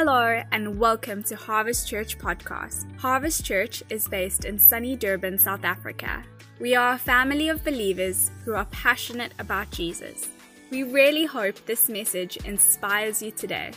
Hello and welcome to Harvest Church podcast. Harvest Church is based in sunny Durban, South Africa. We are a family of believers who are passionate about Jesus. We really hope this message inspires you today.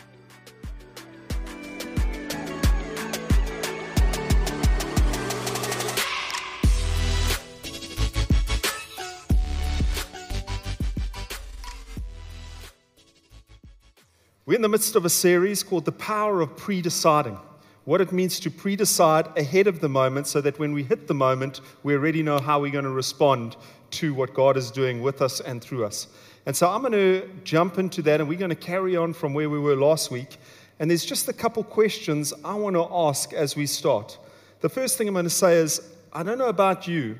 We're in the midst of a series called The Power of Pre-Deciding. What it means to pre-decide ahead of the moment so that when we hit the moment, we already know how we're going to respond to what God is doing with us and through us. And so I'm going to jump into that and we're going to carry on from where we were last week. And there's just a couple questions I want to ask as we start. The first thing I'm going to say is I don't know about you,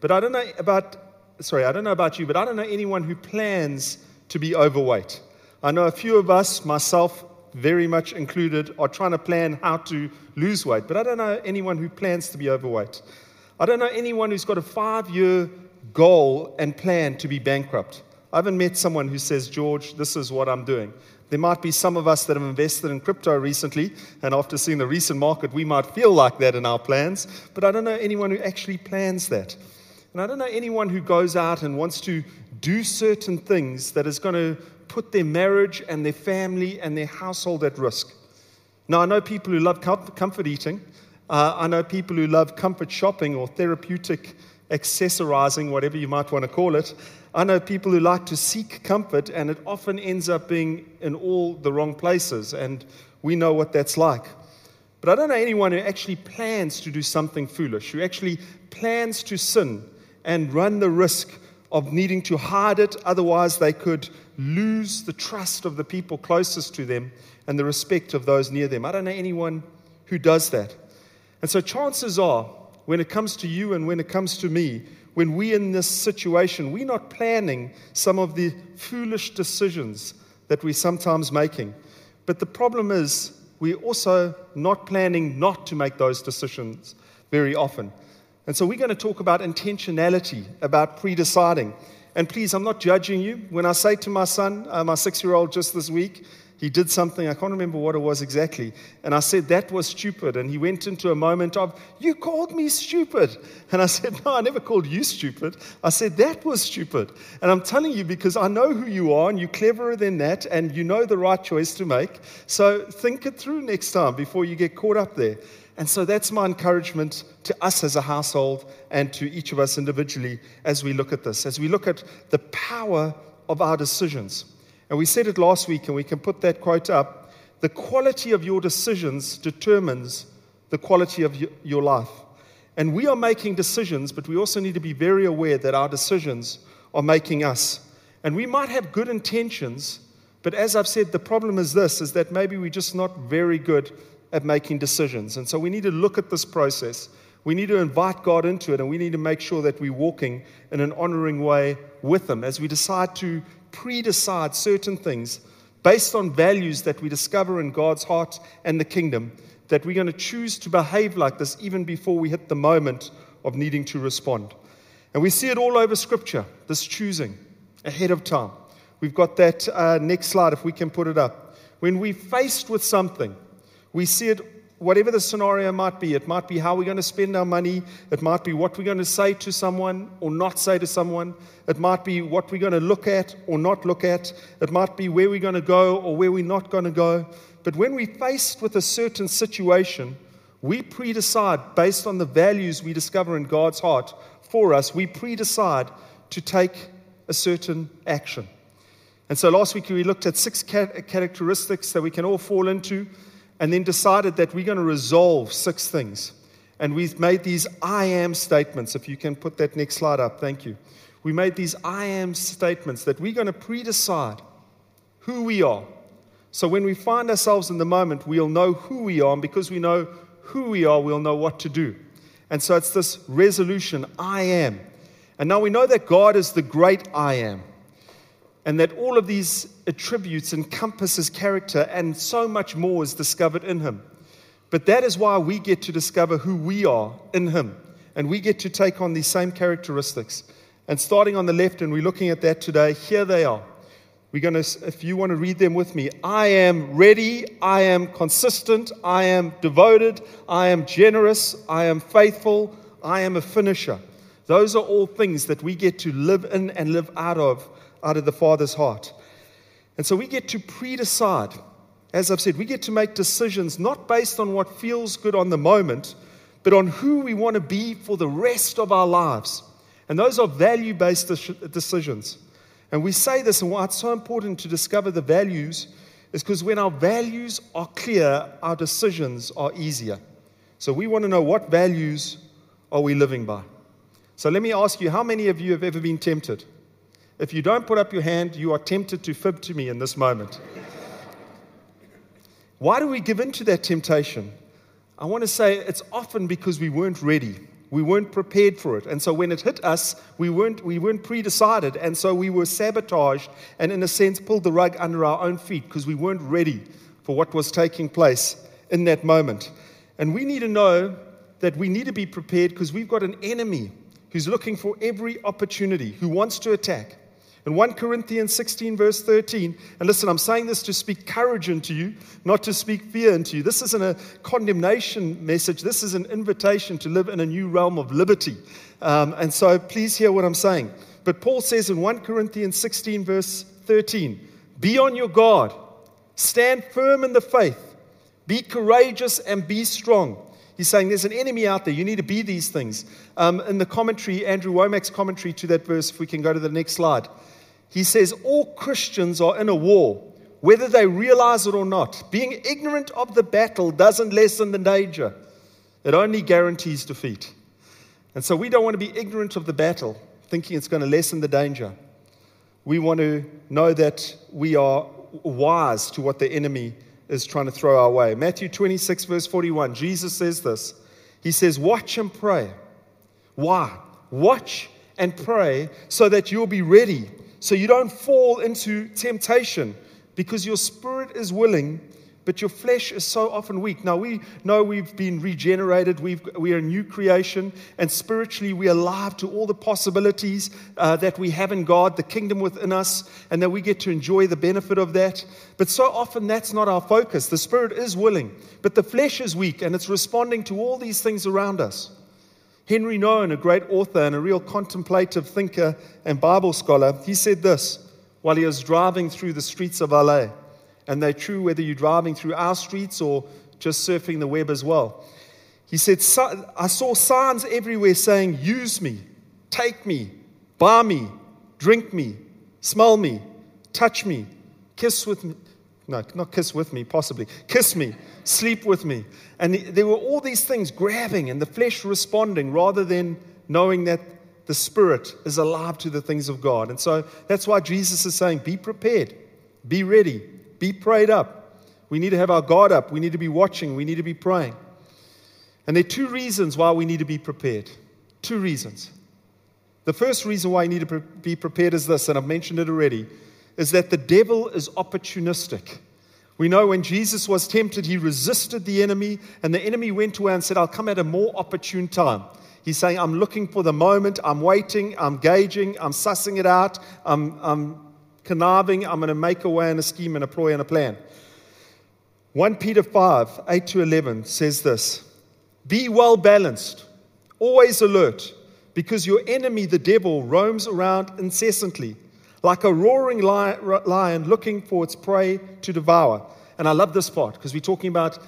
but I don't know about, sorry, I don't know about you, but I don't know anyone who plans to be overweight. I know a few of us, myself very much included, are trying to plan how to lose weight, but I don't know anyone who plans to be overweight. I don't know anyone who's got a five year goal and plan to be bankrupt. I haven't met someone who says, George, this is what I'm doing. There might be some of us that have invested in crypto recently, and after seeing the recent market, we might feel like that in our plans, but I don't know anyone who actually plans that. And I don't know anyone who goes out and wants to do certain things that is going to put their marriage and their family and their household at risk. Now, I know people who love comfort eating. Uh, I know people who love comfort shopping or therapeutic accessorizing, whatever you might want to call it. I know people who like to seek comfort, and it often ends up being in all the wrong places, and we know what that's like. But I don't know anyone who actually plans to do something foolish, who actually plans to sin and run the risk of needing to hide it, otherwise, they could lose the trust of the people closest to them and the respect of those near them. I don't know anyone who does that. And so, chances are, when it comes to you and when it comes to me, when we're in this situation, we're not planning some of the foolish decisions that we're sometimes making. But the problem is, we're also not planning not to make those decisions very often. And so, we're going to talk about intentionality, about pre deciding. And please, I'm not judging you. When I say to my son, uh, my six year old just this week, he did something, I can't remember what it was exactly. And I said, That was stupid. And he went into a moment of, You called me stupid. And I said, No, I never called you stupid. I said, That was stupid. And I'm telling you because I know who you are and you're cleverer than that and you know the right choice to make. So think it through next time before you get caught up there. And so that's my encouragement to us as a household and to each of us individually as we look at this, as we look at the power of our decisions. And we said it last week, and we can put that quote up the quality of your decisions determines the quality of your life. And we are making decisions, but we also need to be very aware that our decisions are making us. And we might have good intentions, but as I've said, the problem is this is that maybe we're just not very good at making decisions. And so we need to look at this process. We need to invite God into it, and we need to make sure that we're walking in an honoring way with Him as we decide to pre decide certain things based on values that we discover in God's heart and the kingdom, that we're going to choose to behave like this even before we hit the moment of needing to respond. And we see it all over Scripture, this choosing ahead of time. We've got that uh, next slide, if we can put it up. When we're faced with something, we see it, whatever the scenario might be. It might be how we're going to spend our money. It might be what we're going to say to someone or not say to someone. It might be what we're going to look at or not look at. It might be where we're going to go or where we're not going to go. But when we're faced with a certain situation, we pre decide based on the values we discover in God's heart for us, we pre decide to take a certain action. And so last week we looked at six characteristics that we can all fall into and then decided that we're going to resolve six things. And we've made these I am statements. If you can put that next slide up, thank you. We made these I am statements that we're going to pre decide who we are. So when we find ourselves in the moment, we'll know who we are. And because we know who we are, we'll know what to do. And so it's this resolution I am. And now we know that God is the great I am and that all of these attributes encompass his character, and so much more is discovered in him. But that is why we get to discover who we are in him, and we get to take on these same characteristics. And starting on the left, and we're looking at that today, here they are We're going to, if you want to read them with me, I am ready, I am consistent, I am devoted, I am generous, I am faithful, I am a finisher. Those are all things that we get to live in and live out of, out of the Father's heart. And so we get to pre decide. As I've said, we get to make decisions not based on what feels good on the moment, but on who we want to be for the rest of our lives. And those are value based decisions. And we say this, and why it's so important to discover the values is because when our values are clear, our decisions are easier. So we want to know what values are we living by. So let me ask you, how many of you have ever been tempted? If you don't put up your hand, you are tempted to fib to me in this moment. Why do we give in to that temptation? I want to say it's often because we weren't ready. We weren't prepared for it. And so when it hit us, we weren't, we weren't pre decided. And so we were sabotaged and, in a sense, pulled the rug under our own feet because we weren't ready for what was taking place in that moment. And we need to know that we need to be prepared because we've got an enemy who's looking for every opportunity, who wants to attack. In 1 Corinthians 16, verse 13, and listen, I'm saying this to speak courage into you, not to speak fear into you. This isn't a condemnation message, this is an invitation to live in a new realm of liberty. Um, and so please hear what I'm saying. But Paul says in 1 Corinthians 16, verse 13, be on your guard, stand firm in the faith, be courageous and be strong. He's saying there's an enemy out there. You need to be these things. Um, in the commentary, Andrew Wommack's commentary to that verse, if we can go to the next slide, he says, All Christians are in a war, whether they realize it or not. Being ignorant of the battle doesn't lessen the danger, it only guarantees defeat. And so we don't want to be ignorant of the battle, thinking it's going to lessen the danger. We want to know that we are wise to what the enemy is trying to throw our way. Matthew 26, verse 41, Jesus says this. He says, Watch and pray. Why? Watch and pray so that you'll be ready so you don't fall into temptation because your spirit is willing, but your flesh is so often weak. Now, we know we've been regenerated, we've, we are a new creation, and spiritually we are alive to all the possibilities uh, that we have in God, the kingdom within us, and that we get to enjoy the benefit of that. But so often that's not our focus. The spirit is willing, but the flesh is weak, and it's responding to all these things around us. Henri Nouwen, a great author and a real contemplative thinker and Bible scholar, he said this while he was driving through the streets of LA. And they're true whether you're driving through our streets or just surfing the web as well. He said, I saw signs everywhere saying, Use me, take me, buy me, drink me, smell me, touch me, kiss with me. No, not kiss with me, possibly. Kiss me, sleep with me. And there were all these things grabbing and the flesh responding rather than knowing that the spirit is alive to the things of God. And so that's why Jesus is saying, be prepared, be ready, be prayed up. We need to have our guard up, we need to be watching, we need to be praying. And there are two reasons why we need to be prepared. Two reasons. The first reason why you need to be prepared is this, and I've mentioned it already is that the devil is opportunistic. We know when Jesus was tempted, he resisted the enemy, and the enemy went away and said, I'll come at a more opportune time. He's saying, I'm looking for the moment, I'm waiting, I'm gauging, I'm sussing it out, I'm, I'm conniving, I'm going to make a way and a scheme and a ploy and a plan. 1 Peter 5 8 to 11 says this Be well balanced, always alert, because your enemy, the devil, roams around incessantly like a roaring lion looking for its prey to devour. And I love this part because we're talking about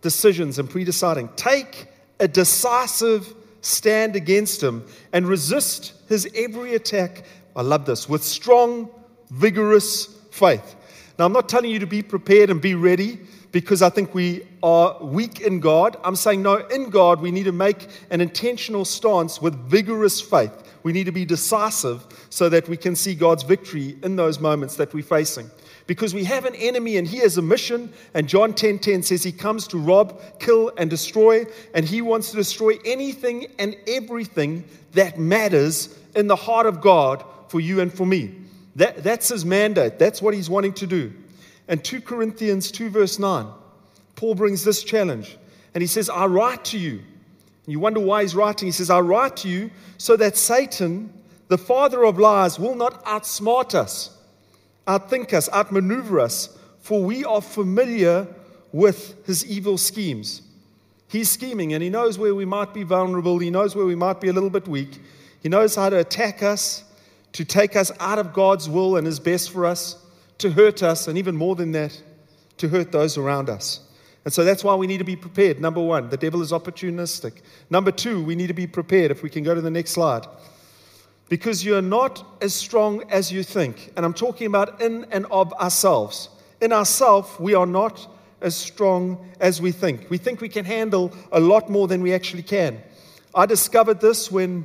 decisions and pre deciding. Take a decisive stand against him and resist his every attack. I love this with strong, vigorous faith. Now, I'm not telling you to be prepared and be ready because I think we are weak in God. I'm saying, no, in God, we need to make an intentional stance with vigorous faith. We need to be decisive so that we can see God's victory in those moments that we're facing. Because we have an enemy and he has a mission, and John 10:10 10, 10 says he comes to rob, kill, and destroy, and he wants to destroy anything and everything that matters in the heart of God for you and for me. That, that's his mandate. That's what he's wanting to do. And 2 Corinthians 2, verse 9, Paul brings this challenge. And he says, I write to you you wonder why he's writing. He says, I write to you so that Satan, the father of lies, will not outsmart us. outthink us, outmaneuver us, for we are familiar with his evil schemes. He's scheming and he knows where we might be vulnerable, he knows where we might be a little bit weak. He knows how to attack us, to take us out of God's will and his best for us, to hurt us, and even more than that, to hurt those around us. And so that's why we need to be prepared. Number one, the devil is opportunistic. Number two, we need to be prepared. If we can go to the next slide. Because you're not as strong as you think. And I'm talking about in and of ourselves. In ourselves, we are not as strong as we think. We think we can handle a lot more than we actually can. I discovered this when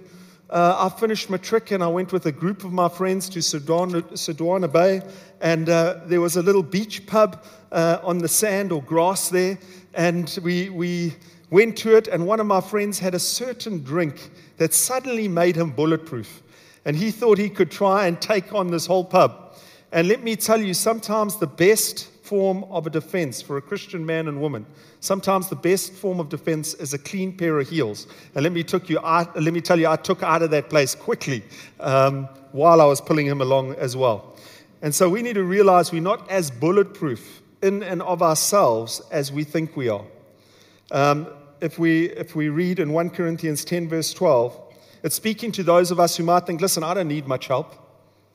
uh, I finished matric and I went with a group of my friends to Sodwana Bay, and uh, there was a little beach pub uh, on the sand or grass there, and we, we went to it, and one of my friends had a certain drink that suddenly made him bulletproof. And he thought he could try and take on this whole pub. And let me tell you, sometimes the best form of a defense for a Christian man and woman, sometimes the best form of defense is a clean pair of heels. And let me, took you out, let me tell you, I took out of that place quickly um, while I was pulling him along as well. And so we need to realize we're not as bulletproof in and of ourselves as we think we are. Um, if, we, if we read in 1 Corinthians 10, verse 12, it's speaking to those of us who might think, listen, I don't need much help.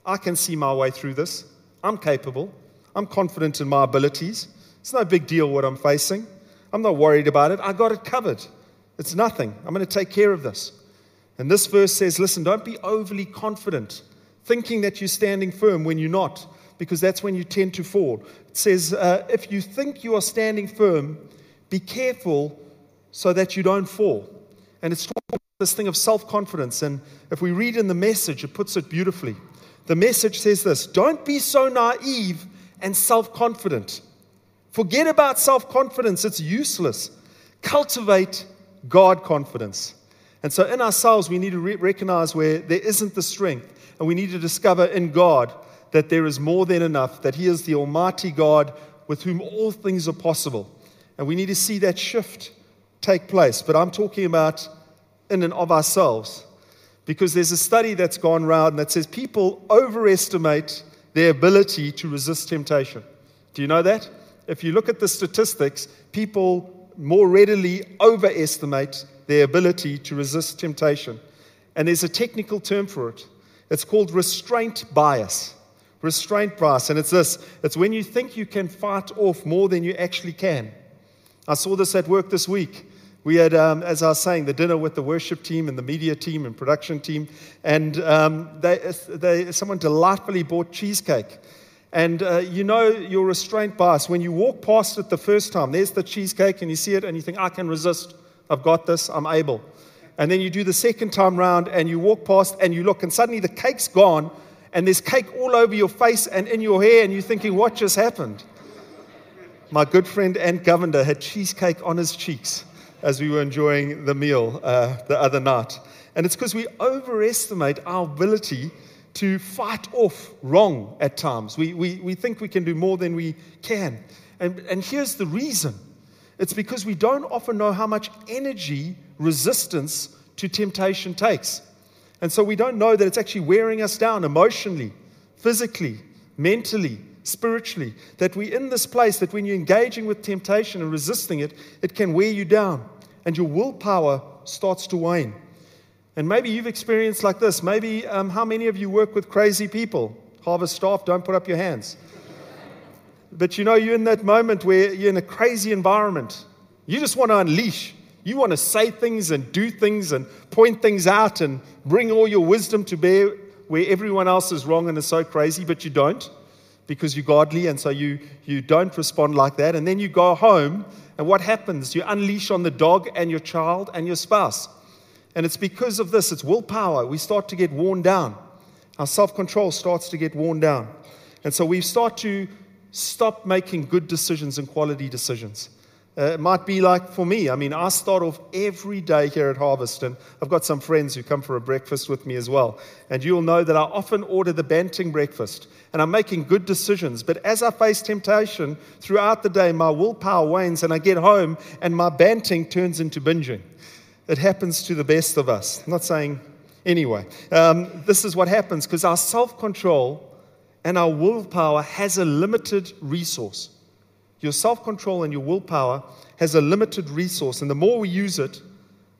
I can see my way through this. I'm capable. I'm confident in my abilities. It's no big deal what I'm facing. I'm not worried about it. I got it covered. It's nothing. I'm going to take care of this. And this verse says, listen, don't be overly confident, thinking that you're standing firm when you're not, because that's when you tend to fall. It says, uh, if you think you are standing firm, be careful so that you don't fall. And it's this thing of self confidence. And if we read in the message, it puts it beautifully. The message says this Don't be so naive and self confident. Forget about self confidence, it's useless. Cultivate God confidence. And so, in ourselves, we need to re- recognize where there isn't the strength, and we need to discover in God that there is more than enough, that He is the Almighty God with whom all things are possible. And we need to see that shift take place. But I'm talking about in and of ourselves. Because there's a study that's gone around that says people overestimate their ability to resist temptation. Do you know that? If you look at the statistics, people more readily overestimate their ability to resist temptation. And there's a technical term for it. It's called restraint bias. Restraint bias. And it's this it's when you think you can fight off more than you actually can. I saw this at work this week. We had, um, as I was saying, the dinner with the worship team and the media team and production team, and um, they, they, someone delightfully bought cheesecake. And uh, you know your restraint bias. When you walk past it the first time, there's the cheesecake, and you see it, and you think, I can resist. I've got this, I'm able. And then you do the second time round, and you walk past, and you look, and suddenly the cake's gone, and there's cake all over your face and in your hair, and you're thinking, What just happened? My good friend Ant Govender had cheesecake on his cheeks as we were enjoying the meal uh, the other night. And it's because we overestimate our ability to fight off wrong at times. We, we, we think we can do more than we can. And, and here's the reason it's because we don't often know how much energy resistance to temptation takes. And so we don't know that it's actually wearing us down emotionally, physically, mentally, spiritually. That we're in this place that when you're engaging with temptation and resisting it, it can wear you down and your willpower starts to wane. And maybe you've experienced like this. Maybe um, how many of you work with crazy people? Harvest staff, don't put up your hands. But you know, you're in that moment where you're in a crazy environment. You just want to unleash. You want to say things and do things and point things out and bring all your wisdom to bear where everyone else is wrong and is so crazy, but you don't because you're godly and so you, you don't respond like that. And then you go home and what happens? You unleash on the dog and your child and your spouse. And it's because of this, it's willpower. We start to get worn down. Our self control starts to get worn down. And so we start to stop making good decisions and quality decisions. Uh, it might be like for me. I mean, I start off every day here at Harvest, and I've got some friends who come for a breakfast with me as well. And you'll know that I often order the Banting breakfast, and I'm making good decisions. But as I face temptation throughout the day, my willpower wanes, and I get home, and my Banting turns into binging. It happens to the best of us. I'm not saying anyway. Um, this is what happens because our self control and our willpower has a limited resource. Your self control and your willpower has a limited resource, and the more we use it,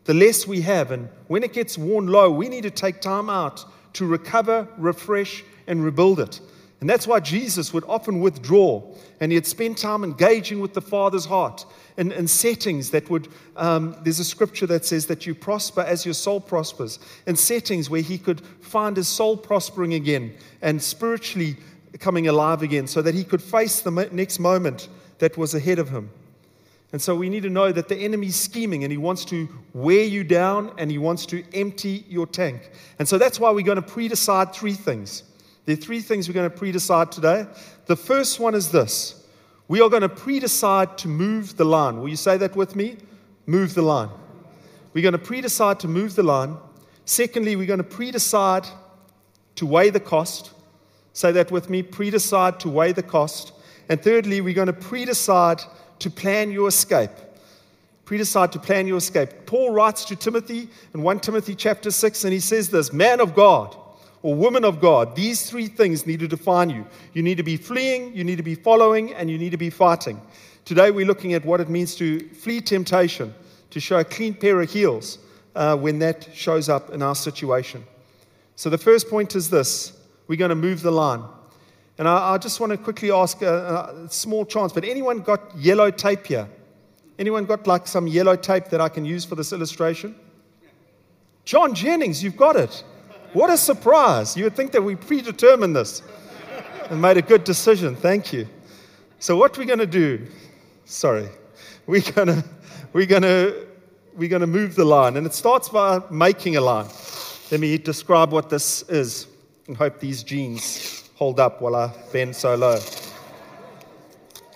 the less we have. And when it gets worn low, we need to take time out to recover, refresh, and rebuild it. And that's why Jesus would often withdraw and he'd spend time engaging with the Father's heart in, in settings that would, um, there's a scripture that says that you prosper as your soul prospers, in settings where he could find his soul prospering again and spiritually coming alive again so that he could face the next moment that was ahead of him. And so we need to know that the enemy's scheming and he wants to wear you down and he wants to empty your tank. And so that's why we're going to pre decide three things. There are three things we're going to pre decide today. The first one is this we are going to pre decide to move the line. Will you say that with me? Move the line. We're going to pre decide to move the line. Secondly, we're going to pre decide to weigh the cost. Say that with me pre decide to weigh the cost. And thirdly, we're going to pre decide to plan your escape. Pre decide to plan your escape. Paul writes to Timothy in 1 Timothy chapter 6, and he says this Man of God or woman of God, these three things need to define you. You need to be fleeing, you need to be following, and you need to be fighting. Today, we're looking at what it means to flee temptation, to show a clean pair of heels uh, when that shows up in our situation. So, the first point is this we're going to move the line. And I, I just want to quickly ask a, a small chance, but anyone got yellow tape here? Anyone got like some yellow tape that I can use for this illustration? John Jennings, you've got it. What a surprise. You would think that we predetermined this and made a good decision. Thank you. So, what we're going to do, sorry, we're going to, we're going to, we're going to move the line. And it starts by making a line. Let me describe what this is and hope these jeans hold up while I bend so low.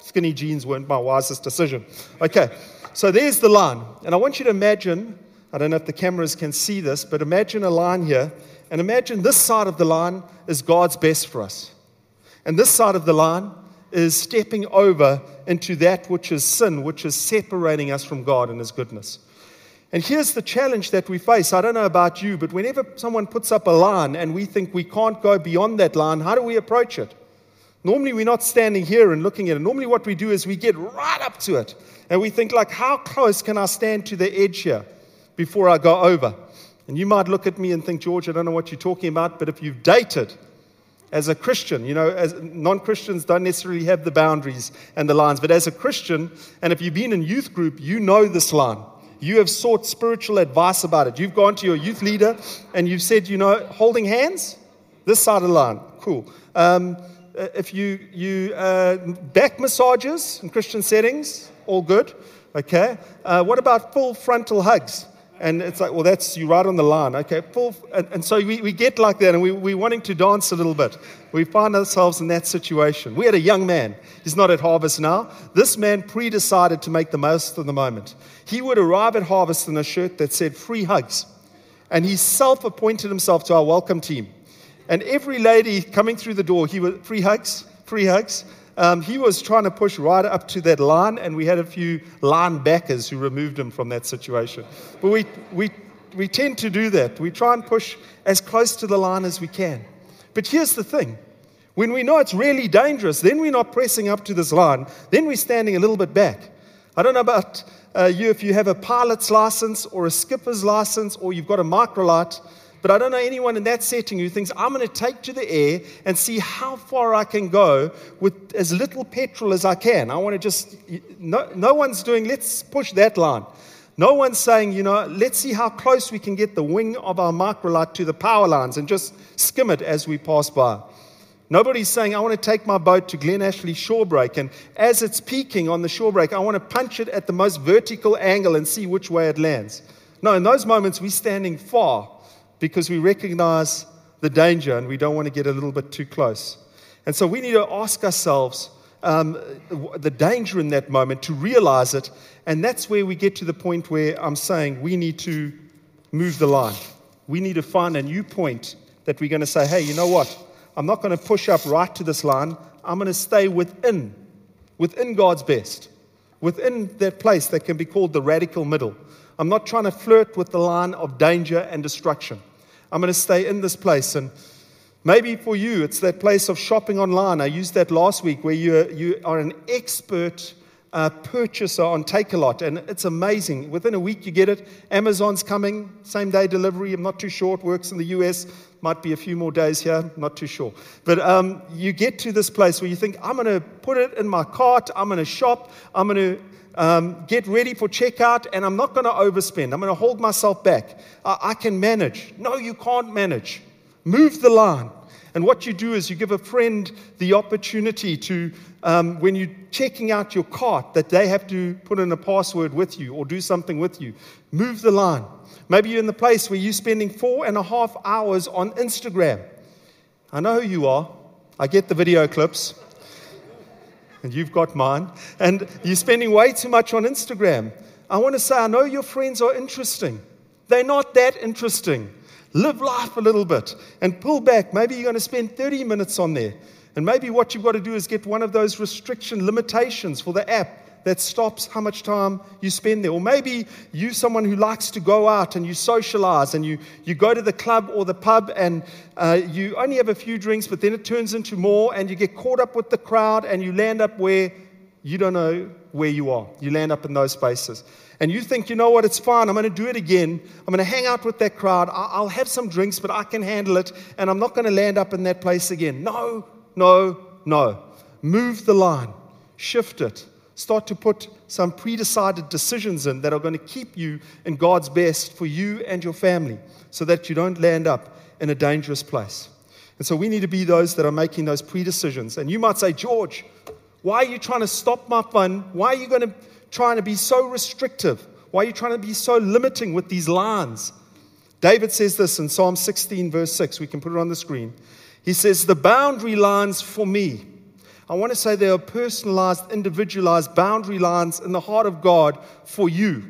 Skinny jeans weren't my wisest decision. Okay, so there's the line. And I want you to imagine I don't know if the cameras can see this, but imagine a line here and imagine this side of the line is God's best for us. And this side of the line is stepping over into that which is sin, which is separating us from God and His goodness. And here's the challenge that we face. I don't know about you, but whenever someone puts up a line and we think we can't go beyond that line, how do we approach it? Normally, we're not standing here and looking at it. Normally, what we do is we get right up to it and we think, like, how close can I stand to the edge here before I go over? And you might look at me and think, George, I don't know what you're talking about, but if you've dated as a Christian, you know, as non Christians don't necessarily have the boundaries and the lines, but as a Christian, and if you've been in youth group, you know this line. You have sought spiritual advice about it. You've gone to your youth leader and you've said, you know, holding hands, this side of the line, cool. Um, if you, you uh, back massages in Christian settings, all good. Okay. Uh, what about full frontal hugs? And it's like, well, that's you right on the line. Okay, full, and, and so we, we get like that, and we, we're wanting to dance a little bit. We find ourselves in that situation. We had a young man. He's not at harvest now. This man pre decided to make the most of the moment. He would arrive at harvest in a shirt that said free hugs. And he self appointed himself to our welcome team. And every lady coming through the door, he would free hugs, free hugs. Um, he was trying to push right up to that line, and we had a few line backers who removed him from that situation. But we, we, we tend to do that. We try and push as close to the line as we can. But here's the thing when we know it's really dangerous, then we're not pressing up to this line, then we're standing a little bit back. I don't know about uh, you if you have a pilot's license or a skipper's license or you've got a microlight. But I don't know anyone in that setting who thinks, I'm going to take to the air and see how far I can go with as little petrol as I can. I want to just, no, no one's doing, let's push that line. No one's saying, you know, let's see how close we can get the wing of our microlight to the power lines and just skim it as we pass by. Nobody's saying, I want to take my boat to Glen Ashley Shorebreak, and as it's peaking on the shorebreak, I want to punch it at the most vertical angle and see which way it lands. No, in those moments, we're standing far because we recognize the danger and we don't want to get a little bit too close. And so we need to ask ourselves um, the danger in that moment to realize it. And that's where we get to the point where I'm saying we need to move the line. We need to find a new point that we're going to say, hey, you know what? I'm not going to push up right to this line. I'm going to stay within, within God's best, within that place that can be called the radical middle. I'm not trying to flirt with the line of danger and destruction. I'm going to stay in this place. And Maybe for you, it's that place of shopping online. I used that last week where you, you are an expert uh, purchaser on Takealot, and it's amazing. Within a week, you get it. Amazon's coming, same day delivery. I'm not too sure. It works in the US. Might be a few more days here. Not too sure. But um, you get to this place where you think, I'm going to put it in my cart. I'm going to shop. I'm going to um, get ready for checkout, and I'm not going to overspend. I'm going to hold myself back. I, I can manage. No, you can't manage. Move the line. And what you do is you give a friend the opportunity to, um, when you're checking out your cart, that they have to put in a password with you or do something with you. Move the line. Maybe you're in the place where you're spending four and a half hours on Instagram. I know who you are. I get the video clips. And you've got mine. And you're spending way too much on Instagram. I want to say, I know your friends are interesting. They're not that interesting. Live life a little bit and pull back. Maybe you're going to spend 30 minutes on there. And maybe what you've got to do is get one of those restriction limitations for the app that stops how much time you spend there. Or maybe you're someone who likes to go out and you socialize and you, you go to the club or the pub and uh, you only have a few drinks, but then it turns into more and you get caught up with the crowd and you land up where you don't know where you are. You land up in those spaces and you think, you know what, it's fine, I'm going to do it again. I'm going to hang out with that crowd. I'll have some drinks, but I can handle it, and I'm not going to land up in that place again. No, no, no. Move the line, shift it. Start to put some pre decided decisions in that are going to keep you in God's best for you and your family so that you don't land up in a dangerous place. And so we need to be those that are making those pre decisions. And you might say, George, why are you trying to stop my fun? Why are you going to trying to be so restrictive? Why are you trying to be so limiting with these lines? David says this in Psalm 16, verse 6. We can put it on the screen. He says, The boundary lines for me. I want to say there are personalized, individualized boundary lines in the heart of God for you,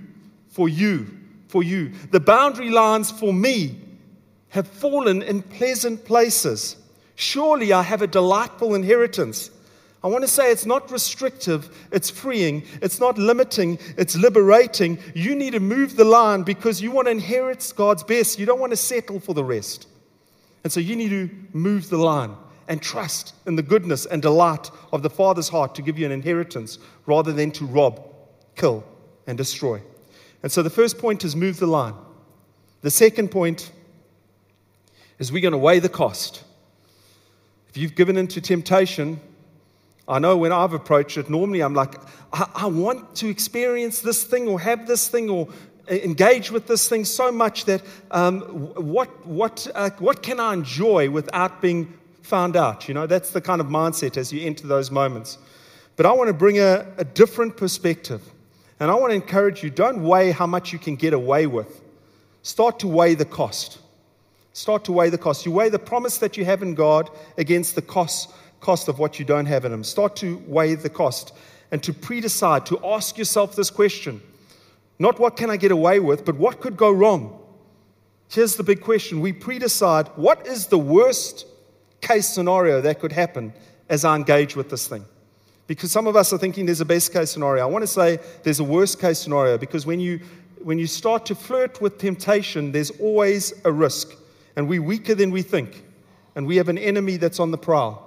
for you, for you. The boundary lines for me have fallen in pleasant places. Surely I have a delightful inheritance. I want to say it's not restrictive, it's freeing. It's not limiting, it's liberating. You need to move the line because you want to inherit God's best. You don't want to settle for the rest. And so you need to move the line and trust in the goodness and delight of the Father's heart to give you an inheritance rather than to rob, kill, and destroy. And so the first point is move the line. The second point is we're going to weigh the cost. If you've given into temptation, I know when I've approached it, normally I'm like, I, I want to experience this thing or have this thing or engage with this thing so much that um, what, what, uh, what can I enjoy without being found out? You know, that's the kind of mindset as you enter those moments. But I want to bring a, a different perspective. And I want to encourage you don't weigh how much you can get away with. Start to weigh the cost. Start to weigh the cost. You weigh the promise that you have in God against the cost cost of what you don't have in them. Start to weigh the cost and to pre-decide, to ask yourself this question. Not what can I get away with, but what could go wrong? Here's the big question. We pre-decide what is the worst case scenario that could happen as I engage with this thing. Because some of us are thinking there's a best case scenario. I want to say there's a worst case scenario because when you when you start to flirt with temptation, there's always a risk. And we're weaker than we think. And we have an enemy that's on the prowl.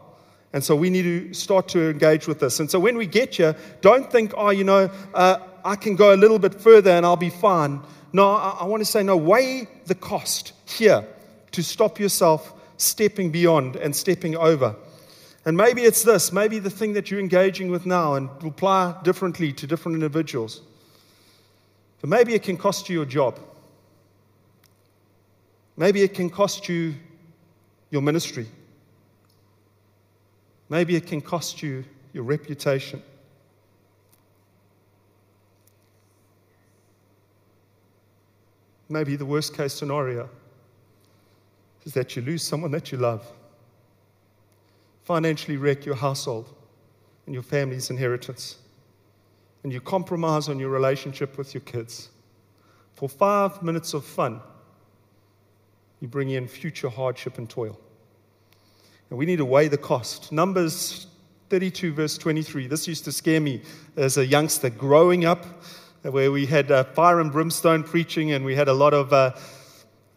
And so we need to start to engage with this. And so when we get here, don't think, oh, you know, uh, I can go a little bit further and I'll be fine. No, I, I want to say, no, weigh the cost here to stop yourself stepping beyond and stepping over. And maybe it's this, maybe the thing that you're engaging with now and will apply differently to different individuals. But maybe it can cost you your job. Maybe it can cost you your ministry. Maybe it can cost you your reputation. Maybe the worst case scenario is that you lose someone that you love, financially wreck your household and your family's inheritance, and you compromise on your relationship with your kids. For five minutes of fun, you bring in future hardship and toil. And we need to weigh the cost. Numbers 32, verse 23. This used to scare me as a youngster growing up, where we had uh, fire and brimstone preaching, and we had a lot of uh,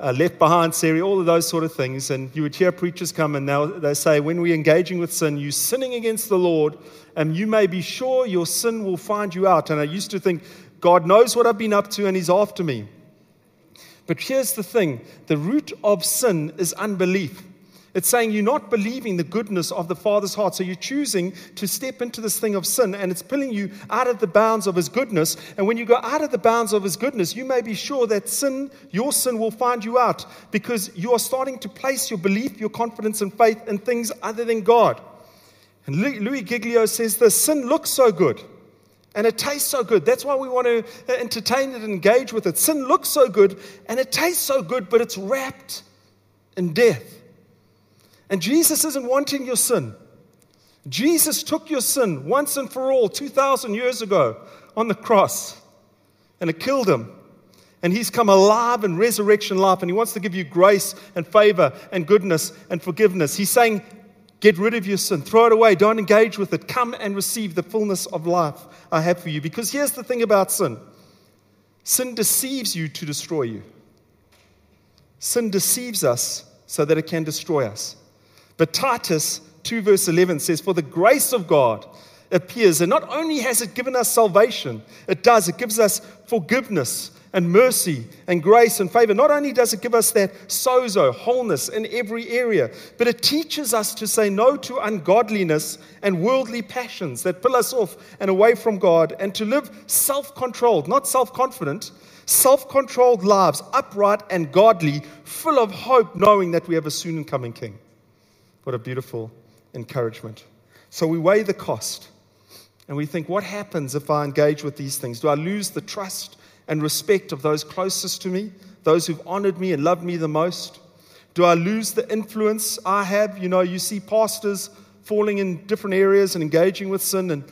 uh, Left Behind series, all of those sort of things. And you would hear preachers come and they say, when we're engaging with sin, you're sinning against the Lord, and you may be sure your sin will find you out. And I used to think, God knows what I've been up to, and He's after me. But here's the thing the root of sin is unbelief. It's saying you're not believing the goodness of the Father's heart. So you're choosing to step into this thing of sin, and it's pulling you out of the bounds of His goodness. And when you go out of the bounds of His goodness, you may be sure that sin, your sin, will find you out because you are starting to place your belief, your confidence, and faith in things other than God. And Louis Giglio says this sin looks so good. And it tastes so good. That's why we want to uh, entertain it and engage with it. Sin looks so good and it tastes so good, but it's wrapped in death. And Jesus isn't wanting your sin. Jesus took your sin once and for all 2,000 years ago on the cross, and it killed him. And he's come alive in resurrection life, and he wants to give you grace and favor and goodness and forgiveness. He's saying, Get rid of your sin, throw it away, don't engage with it. Come and receive the fullness of life I have for you. Because here's the thing about sin sin deceives you to destroy you, sin deceives us so that it can destroy us. But Titus 2, verse 11 says, For the grace of God appears, and not only has it given us salvation, it does, it gives us forgiveness and mercy and grace and favor. Not only does it give us that sozo, wholeness in every area, but it teaches us to say no to ungodliness and worldly passions that pull us off and away from God, and to live self controlled, not self confident, self controlled lives, upright and godly, full of hope, knowing that we have a soon coming King. What a beautiful encouragement. So we weigh the cost and we think, what happens if I engage with these things? Do I lose the trust and respect of those closest to me, those who've honored me and loved me the most? Do I lose the influence I have? You know, you see pastors falling in different areas and engaging with sin, and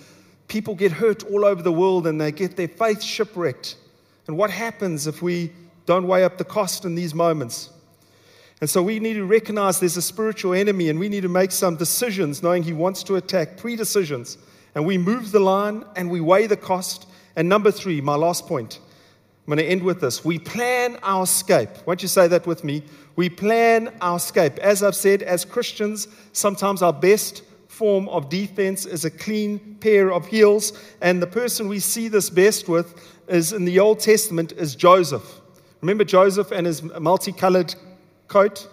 people get hurt all over the world and they get their faith shipwrecked. And what happens if we don't weigh up the cost in these moments? And so we need to recognize there's a spiritual enemy and we need to make some decisions knowing he wants to attack, pre decisions. And we move the line and we weigh the cost. And number three, my last point, I'm going to end with this. We plan our escape. Won't you say that with me? We plan our escape. As I've said, as Christians, sometimes our best form of defense is a clean pair of heels. And the person we see this best with is in the Old Testament is Joseph. Remember Joseph and his multicolored coat.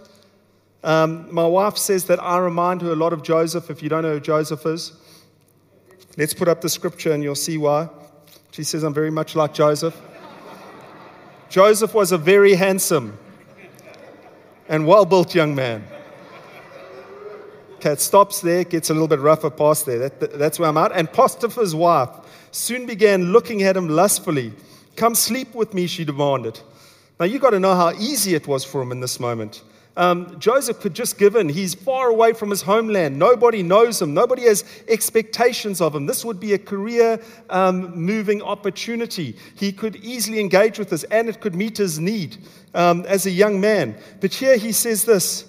Um, my wife says that I remind her a lot of Joseph. If you don't know who Joseph is, let's put up the scripture and you'll see why. She says, I'm very much like Joseph. Joseph was a very handsome and well built young man. Okay, it stops there, gets a little bit rougher past there. That, that's where I'm at. And Potiphar's wife soon began looking at him lustfully. Come sleep with me, she demanded. Now, you've got to know how easy it was for him in this moment. Um, Joseph could just give in. He's far away from his homeland. Nobody knows him. Nobody has expectations of him. This would be a career um, moving opportunity. He could easily engage with this and it could meet his need um, as a young man. But here he says this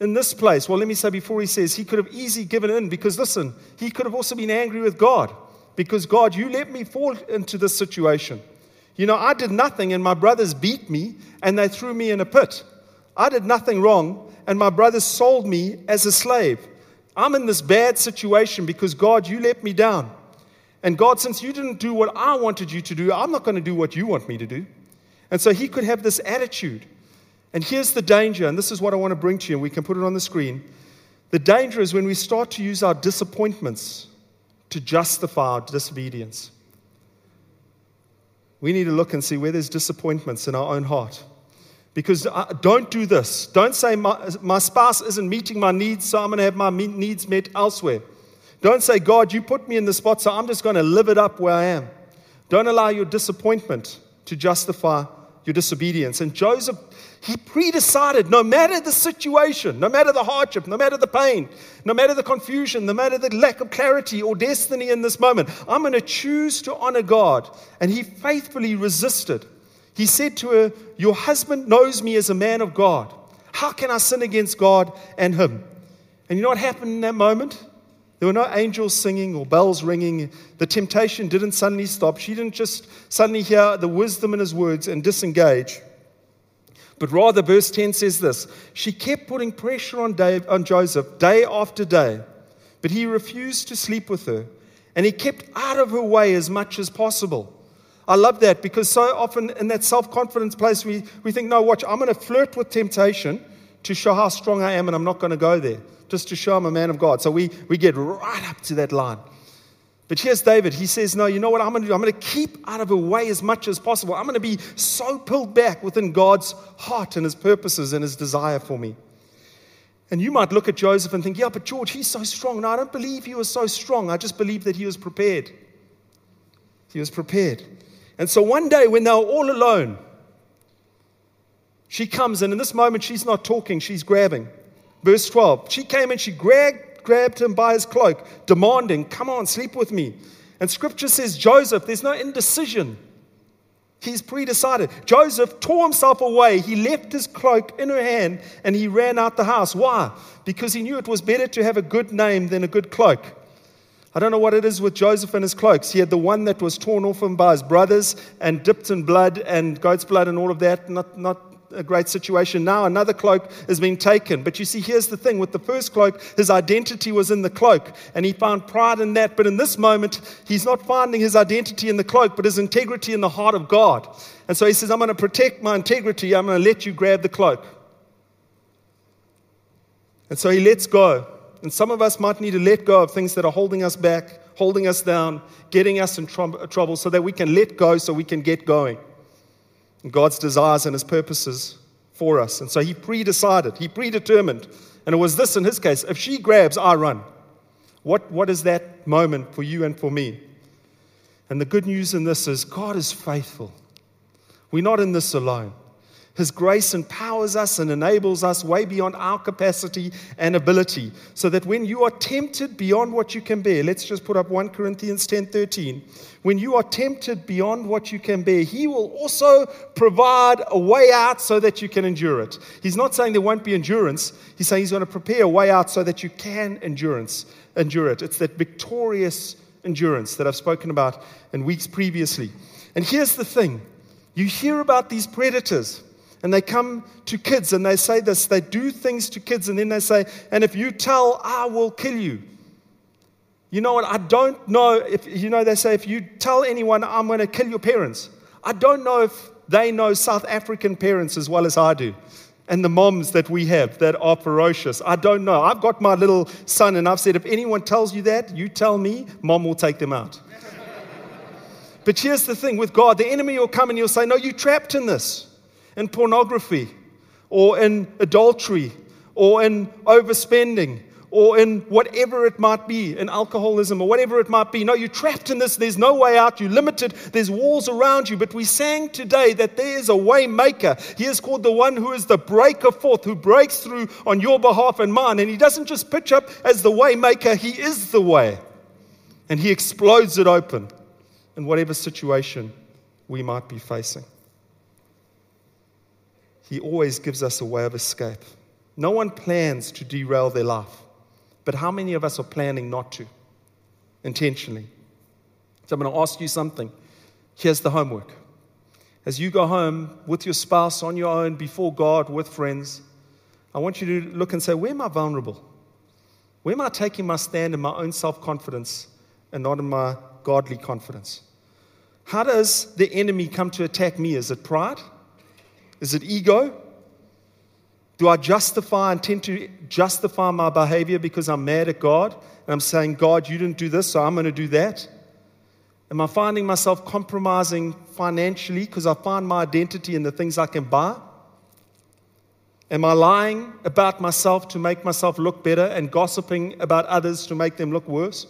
in this place. Well, let me say before he says he could have easily given in because listen, he could have also been angry with God because God, you let me fall into this situation. You know, I did nothing and my brothers beat me and they threw me in a pit. I did nothing wrong and my brothers sold me as a slave. I'm in this bad situation because God, you let me down. And God, since you didn't do what I wanted you to do, I'm not going to do what you want me to do. And so he could have this attitude. And here's the danger, and this is what I want to bring to you, and we can put it on the screen. The danger is when we start to use our disappointments to justify our disobedience. We need to look and see where there's disappointments in our own heart. Because uh, don't do this. Don't say, my, my spouse isn't meeting my needs, so I'm going to have my needs met elsewhere. Don't say, God, you put me in the spot, so I'm just going to live it up where I am. Don't allow your disappointment to justify your disobedience. And Joseph he predecided no matter the situation, no matter the hardship, no matter the pain, no matter the confusion, no matter the lack of clarity or destiny in this moment, I'm going to choose to honor God. And he faithfully resisted. He said to her, Your husband knows me as a man of God. How can I sin against God and him? And you know what happened in that moment? There were no angels singing or bells ringing. The temptation didn't suddenly stop. She didn't just suddenly hear the wisdom in his words and disengage. But rather, verse 10 says this She kept putting pressure on, Dave, on Joseph day after day, but he refused to sleep with her, and he kept out of her way as much as possible. I love that because so often in that self confidence place, we, we think, no, watch, I'm going to flirt with temptation to show how strong I am, and I'm not going to go there, just to show I'm a man of God. So we, we get right up to that line. But here's David. He says, No, you know what I'm going to do? I'm going to keep out of her way as much as possible. I'm going to be so pulled back within God's heart and his purposes and his desire for me. And you might look at Joseph and think, Yeah, but George, he's so strong. No, I don't believe he was so strong. I just believe that he was prepared. He was prepared. And so one day when they were all alone, she comes and in this moment she's not talking, she's grabbing. Verse 12. She came and she grabbed, grabbed him by his cloak, demanding, Come on, sleep with me. And scripture says, Joseph, there's no indecision. He's predecided. Joseph tore himself away. He left his cloak in her hand and he ran out the house. Why? Because he knew it was better to have a good name than a good cloak. I don't know what it is with Joseph and his cloaks. He had the one that was torn off him by his brothers and dipped in blood and goat's blood and all of that. Not, not a great situation. Now another cloak is being taken. But you see, here's the thing with the first cloak, his identity was in the cloak and he found pride in that. But in this moment, he's not finding his identity in the cloak, but his integrity in the heart of God. And so he says, I'm going to protect my integrity. I'm going to let you grab the cloak. And so he lets go. And some of us might need to let go of things that are holding us back, holding us down, getting us in trouble so that we can let go so we can get going. God's desires and his purposes for us. And so he predecided, he predetermined. And it was this in his case if she grabs, I run. What, what is that moment for you and for me? And the good news in this is God is faithful. We're not in this alone. His grace empowers us and enables us way beyond our capacity and ability. So that when you are tempted beyond what you can bear, let's just put up 1 Corinthians 10 13. When you are tempted beyond what you can bear, He will also provide a way out so that you can endure it. He's not saying there won't be endurance, He's saying He's going to prepare a way out so that you can endurance, endure it. It's that victorious endurance that I've spoken about in weeks previously. And here's the thing you hear about these predators and they come to kids and they say this they do things to kids, and then they say, And if you tell, I will kill you. You know what? I don't know if, you know, they say, if you tell anyone, I'm going to kill your parents. I don't know if they know South African parents as well as I do and the moms that we have that are ferocious. I don't know. I've got my little son, and I've said, if anyone tells you that, you tell me, mom will take them out. but here's the thing with God the enemy will come and he'll say, No, you're trapped in this in pornography or in adultery or in overspending or in whatever it might be, in alcoholism or whatever it might be. No, you're trapped in this. There's no way out. You're limited. There's walls around you. But we sang today that there is a way maker. He is called the one who is the breaker forth, who breaks through on your behalf and mine. And he doesn't just pitch up as the way maker, he is the way. And he explodes it open in whatever situation we might be facing. He always gives us a way of escape. No one plans to derail their life, but how many of us are planning not to intentionally? So I'm going to ask you something. Here's the homework. As you go home with your spouse, on your own, before God, with friends, I want you to look and say, Where am I vulnerable? Where am I taking my stand in my own self confidence and not in my godly confidence? How does the enemy come to attack me? Is it pride? Is it ego? Do I justify and tend to justify my behavior because I'm mad at God and I'm saying, God, you didn't do this, so I'm going to do that? Am I finding myself compromising financially because I find my identity in the things I can buy? Am I lying about myself to make myself look better and gossiping about others to make them look worse?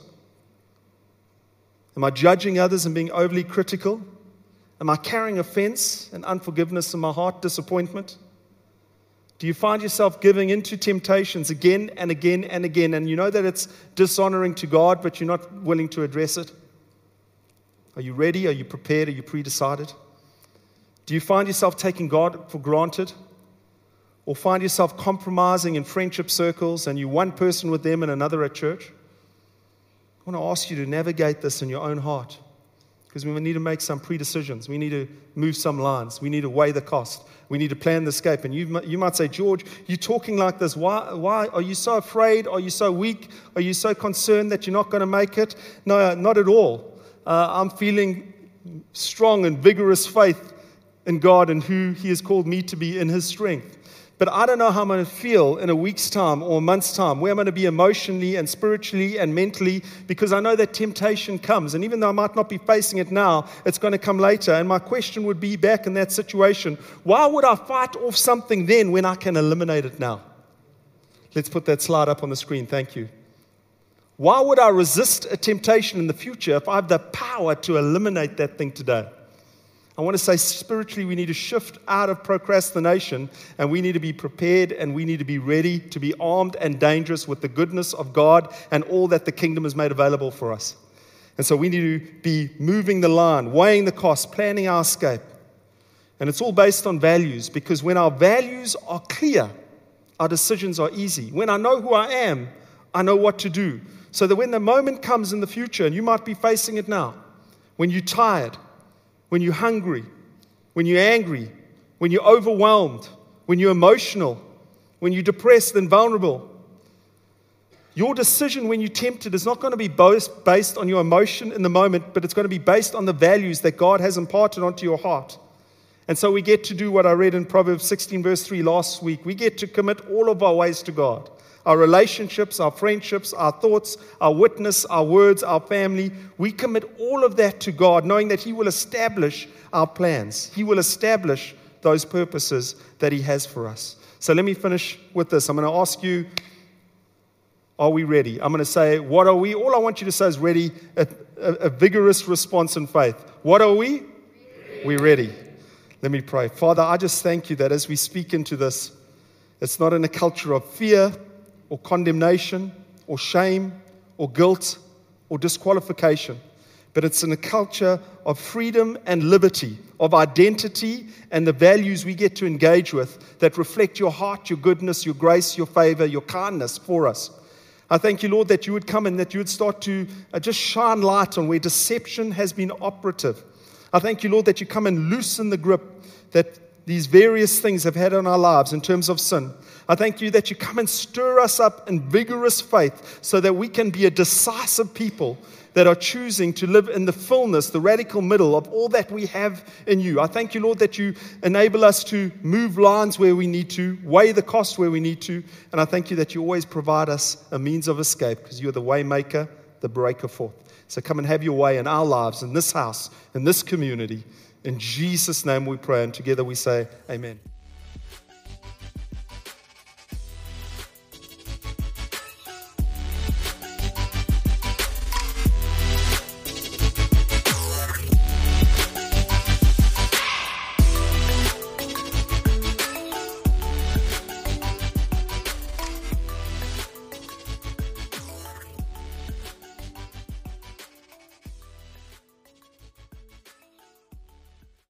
Am I judging others and being overly critical? Am I carrying offense and unforgiveness in my heart, disappointment? Do you find yourself giving into temptations again and again and again, and you know that it's dishonoring to God, but you're not willing to address it? Are you ready? Are you prepared? Are you predecided? Do you find yourself taking God for granted? Or find yourself compromising in friendship circles and you one person with them and another at church? I want to ask you to navigate this in your own heart. Because we need to make some pre decisions. We need to move some lines. We need to weigh the cost. We need to plan the escape. And you, you might say, George, you're talking like this. Why, why? Are you so afraid? Are you so weak? Are you so concerned that you're not going to make it? No, not at all. Uh, I'm feeling strong and vigorous faith in God and who He has called me to be in His strength. But I don't know how I'm going to feel in a week's time or a month's time, where I'm going to be emotionally and spiritually and mentally, because I know that temptation comes. And even though I might not be facing it now, it's going to come later. And my question would be back in that situation why would I fight off something then when I can eliminate it now? Let's put that slide up on the screen. Thank you. Why would I resist a temptation in the future if I have the power to eliminate that thing today? I want to say spiritually, we need to shift out of procrastination and we need to be prepared and we need to be ready to be armed and dangerous with the goodness of God and all that the kingdom has made available for us. And so we need to be moving the line, weighing the cost, planning our escape. And it's all based on values because when our values are clear, our decisions are easy. When I know who I am, I know what to do. So that when the moment comes in the future, and you might be facing it now, when you're tired, when you're hungry, when you're angry, when you're overwhelmed, when you're emotional, when you're depressed and vulnerable. Your decision when you're tempted is not going to be based on your emotion in the moment, but it's going to be based on the values that God has imparted onto your heart. And so we get to do what I read in Proverbs 16, verse 3 last week. We get to commit all of our ways to God our relationships, our friendships, our thoughts, our witness, our words, our family. We commit all of that to God, knowing that He will establish our plans. He will establish those purposes that He has for us. So let me finish with this. I'm going to ask you, are we ready? I'm going to say, what are we? All I want you to say is ready, a, a, a vigorous response in faith. What are we? We're ready. Let me pray. Father, I just thank you that as we speak into this, it's not in a culture of fear, or condemnation or shame or guilt or disqualification, but it's in a culture of freedom and liberty, of identity and the values we get to engage with that reflect your heart, your goodness, your grace, your favor, your kindness for us. I thank you, Lord, that you would come and that you would start to uh, just shine light on where deception has been operative. I thank you, Lord, that you come and loosen the grip that these various things have had on our lives in terms of sin. I thank you that you come and stir us up in vigorous faith so that we can be a decisive people that are choosing to live in the fullness, the radical middle of all that we have in you. I thank you, Lord, that you enable us to move lines where we need to, weigh the cost where we need to, and I thank you that you always provide us a means of escape because you're the waymaker, the breaker forth. So come and have your way in our lives, in this house, in this community. In Jesus' name we pray, and together we say, Amen.